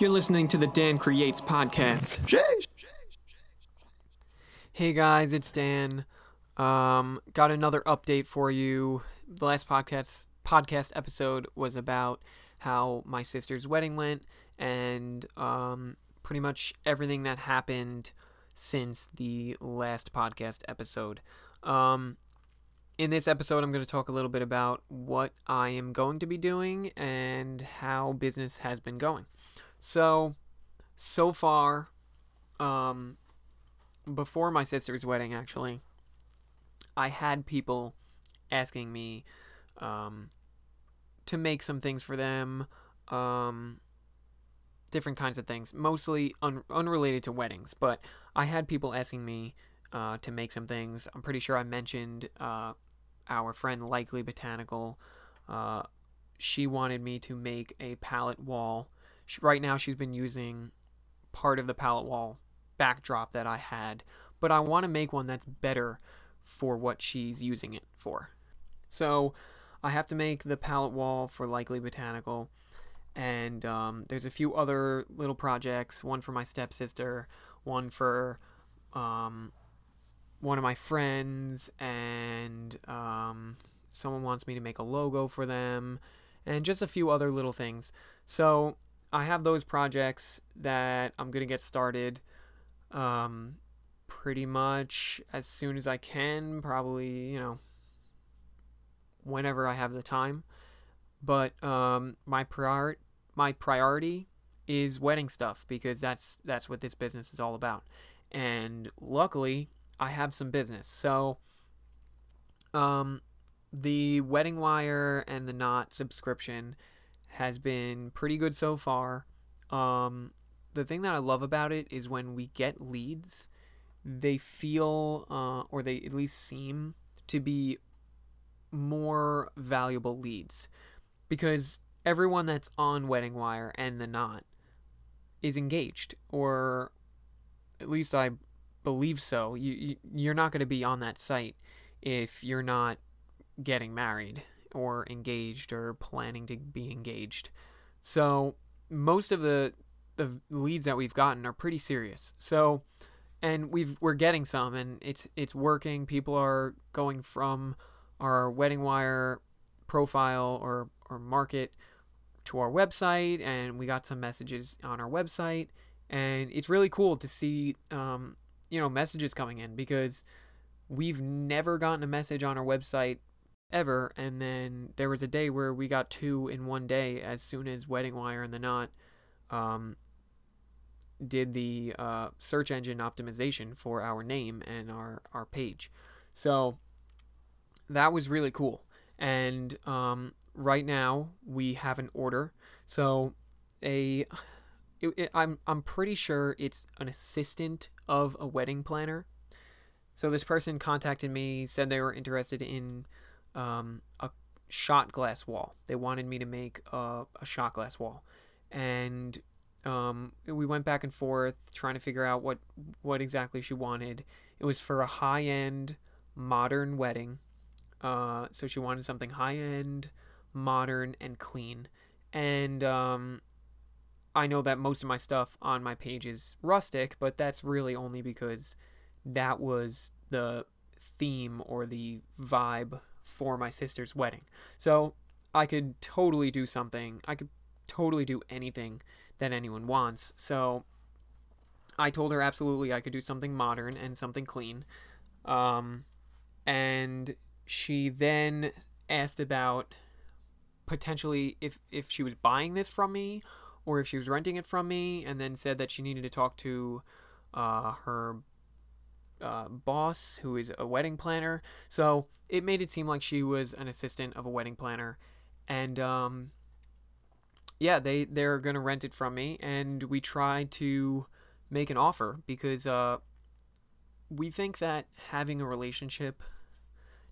You're listening to the Dan Creates podcast. Hey guys, it's Dan. Um, got another update for you. The last podcast podcast episode was about how my sister's wedding went and um, pretty much everything that happened since the last podcast episode. Um, in this episode, I'm going to talk a little bit about what I am going to be doing and how business has been going. So, so far, um, before my sister's wedding, actually, I had people asking me um, to make some things for them, um, different kinds of things, mostly un- unrelated to weddings. But I had people asking me uh, to make some things. I'm pretty sure I mentioned uh, our friend Likely Botanical. Uh, she wanted me to make a pallet wall. She, right now, she's been using part of the pallet wall backdrop that I had, but I want to make one that's better for what she's using it for. So I have to make the pallet wall for Likely Botanical, and um, there's a few other little projects. One for my stepsister, one for um, one of my friends, and um, someone wants me to make a logo for them, and just a few other little things. So I have those projects that I'm gonna get started. Um, pretty much as soon as I can, probably, you know, whenever I have the time. But um, my prior my priority is wedding stuff because that's that's what this business is all about. And luckily, I have some business. So um the wedding wire and the knot subscription has been pretty good so far. Um the thing that I love about it is when we get leads, they feel uh, or they at least seem to be more valuable leads because everyone that's on Wedding Wire and the Knot is engaged, or at least I believe so. You, you are not going to be on that site if you're not getting married or engaged or planning to be engaged. So most of the the leads that we've gotten are pretty serious. So and we've we're getting some and it's it's working. People are going from our wedding wire profile or or market to our website and we got some messages on our website and it's really cool to see um, you know messages coming in because we've never gotten a message on our website ever. And then there was a day where we got two in one day as soon as wedding wire and the knot um, did the uh, search engine optimization for our name and our our page. So that was really cool. And um, right now we have an order. So a it, it, I'm I'm pretty sure it's an assistant of a wedding planner. So this person contacted me, said they were interested in um, a shot glass wall. They wanted me to make a, a shot glass wall, and um, we went back and forth trying to figure out what what exactly she wanted. It was for a high end modern wedding. Uh, so she wanted something high end, modern, and clean. And um, I know that most of my stuff on my page is rustic, but that's really only because that was the theme or the vibe for my sister's wedding. So I could totally do something. I could totally do anything that anyone wants. So I told her absolutely I could do something modern and something clean. Um, and she then asked about potentially if if she was buying this from me or if she was renting it from me and then said that she needed to talk to uh, her uh, boss who is a wedding planner. So it made it seem like she was an assistant of a wedding planner. And um, yeah they they're gonna rent it from me and we tried to make an offer because uh, we think that having a relationship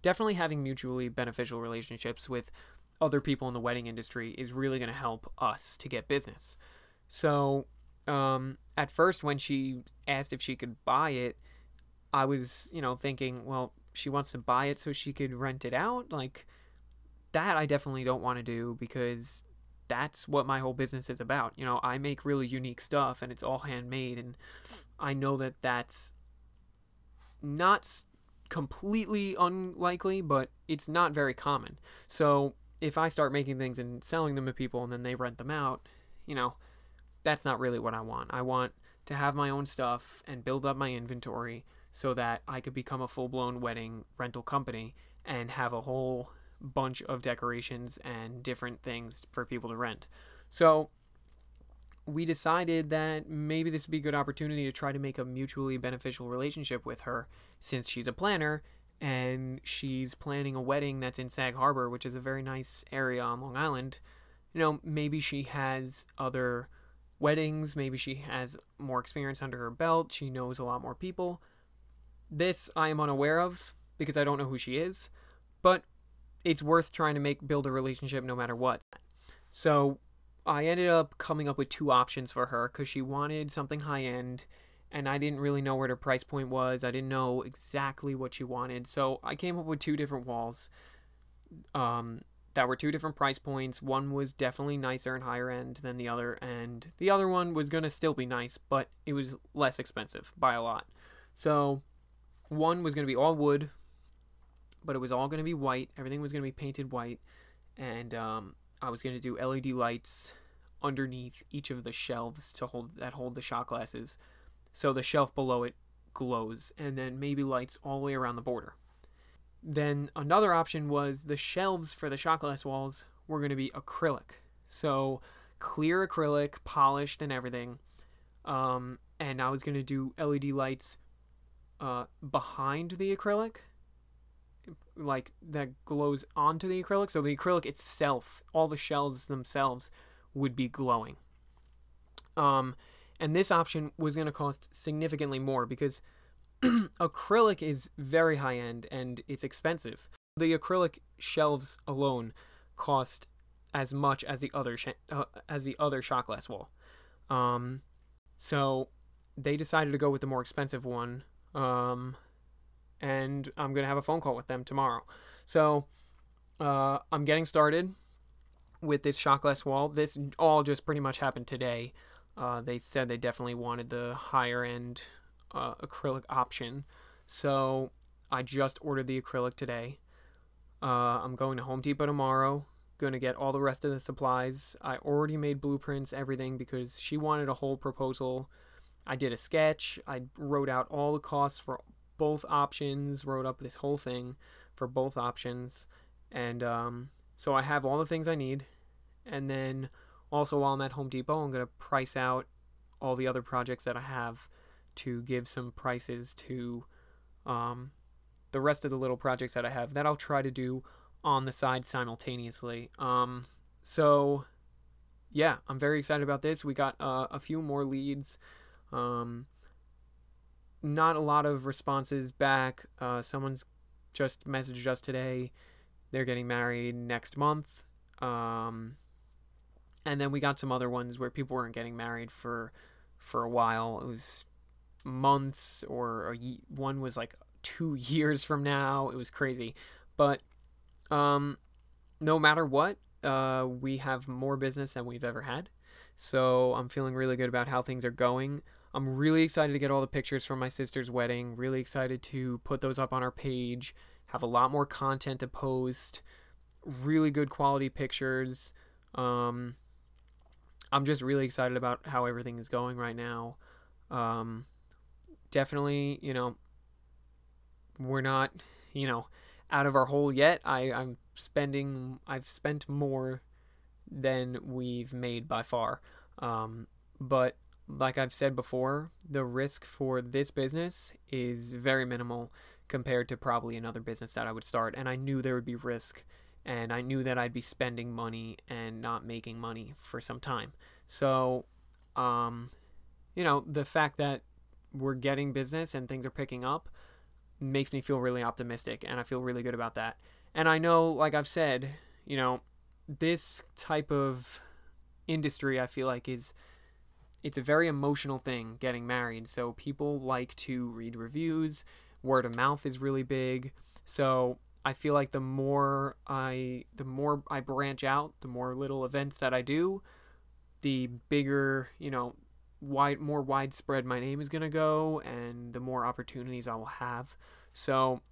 definitely having mutually beneficial relationships with other people in the wedding industry is really going to help us to get business. So, um, at first, when she asked if she could buy it, I was, you know, thinking, well, she wants to buy it so she could rent it out. Like, that I definitely don't want to do because that's what my whole business is about. You know, I make really unique stuff and it's all handmade and I know that that's not completely unlikely, but it's not very common. So, if I start making things and selling them to people and then they rent them out, you know, that's not really what I want. I want to have my own stuff and build up my inventory so that I could become a full blown wedding rental company and have a whole bunch of decorations and different things for people to rent. So we decided that maybe this would be a good opportunity to try to make a mutually beneficial relationship with her since she's a planner and she's planning a wedding that's in Sag Harbor, which is a very nice area on Long Island. You know, maybe she has other weddings, maybe she has more experience under her belt, she knows a lot more people. This I am unaware of because I don't know who she is, but it's worth trying to make build a relationship no matter what. So I ended up coming up with two options for her because she wanted something high end and I didn't really know where her price point was. I didn't know exactly what she wanted. So I came up with two different walls um, that were two different price points. One was definitely nicer and higher end than the other, and the other one was going to still be nice, but it was less expensive by a lot. So one was going to be all wood, but it was all going to be white. Everything was going to be painted white, and um, I was going to do LED lights underneath each of the shelves to hold that hold the shot glasses, so the shelf below it glows, and then maybe lights all the way around the border. Then another option was the shelves for the shot glass walls were going to be acrylic, so clear acrylic, polished and everything. Um, and I was going to do LED lights uh, behind the acrylic like that glows onto the acrylic. So the acrylic itself, all the shelves themselves would be glowing. Um, and this option was going to cost significantly more because acrylic is very high end and it's expensive. The acrylic shelves alone cost as much as the other sh- uh, as the other shot glass wall. Um, so they decided to go with the more expensive one. Um, and I'm gonna have a phone call with them tomorrow. So uh, I'm getting started with this shot glass wall. This all just pretty much happened today. Uh, they said they definitely wanted the higher end uh, acrylic option, so I just ordered the acrylic today. Uh, I'm going to Home Depot tomorrow. Going to get all the rest of the supplies. I already made blueprints, everything, because she wanted a whole proposal. I did a sketch. I wrote out all the costs for both options, wrote up this whole thing for both options. And um, so I have all the things I need. And then also while I'm at Home Depot, I'm going to price out all the other projects that I have to give some prices to um, the rest of the little projects that I have that I'll try to do on the side simultaneously. Um, so yeah, I'm very excited about this. We got uh, a few more leads. Um, not a lot of responses back. Uh, someone's just messaged us today. They're getting married next month. Um, and then we got some other ones where people weren't getting married for for a while. It was months or one was like two years from now. It was crazy, but um, no matter what, uh, we have more business than we've ever had. So I'm feeling really good about how things are going. I'm really excited to get all the pictures from my sister's wedding. Really excited to put those up on our page. Have a lot more content to post. Really good quality pictures. Um, I'm just really excited about how everything is going right now. Um, definitely, you know, we're not, you know, out of our hole yet. I, I'm spending, I've spent more than we've made by far. Um, but like I've said before, the risk for this business is very minimal compared to probably another business that I would start. And I knew there would be risk, and I knew that I'd be spending money and not making money for some time. So, um, you know, the fact that we're getting business and things are picking up makes me feel really optimistic, and I feel really good about that. And I know, like I've said, you know, this type of industry, I feel like, is it's a very emotional thing getting married. So people like to read reviews. Word of mouth is really big. So I feel like the more I the more I branch out, the more little events that I do, the bigger, you know, wide more widespread my name is going to go and the more opportunities I will have. So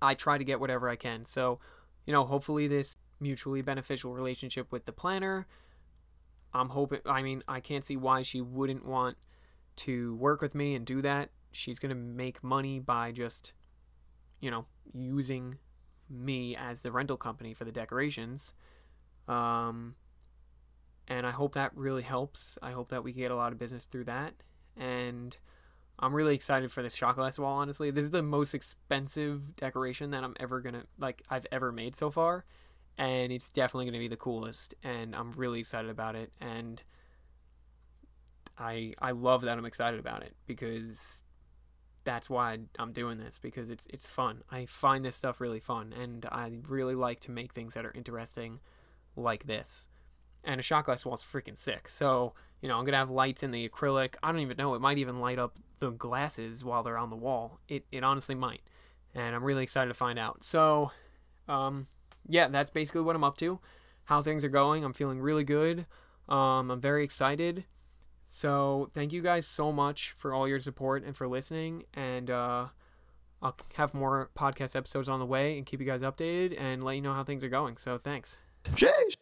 I try to get whatever I can. So, you know, hopefully this mutually beneficial relationship with the planner I'm hoping I mean, I can't see why she wouldn't want to work with me and do that. She's going to make money by just you know, using me as the rental company for the decorations. Um, and I hope that really helps. I hope that we get a lot of business through that. And I'm really excited for this glass wall. Honestly, this is the most expensive decoration that I'm ever gonna like I've ever made so far, and it's definitely gonna be the coolest. And I'm really excited about it. And I I love that I'm excited about it because that's why I'm doing this because it's it's fun. I find this stuff really fun, and I really like to make things that are interesting, like this. And a shot glass wall is freaking sick. So you know, I'm gonna have lights in the acrylic. I don't even know. It might even light up the glasses while they're on the wall. It it honestly might, and I'm really excited to find out. So, um, yeah, that's basically what I'm up to. How things are going. I'm feeling really good. Um, I'm very excited. So thank you guys so much for all your support and for listening. And uh, I'll have more podcast episodes on the way and keep you guys updated and let you know how things are going. So thanks. Jeez.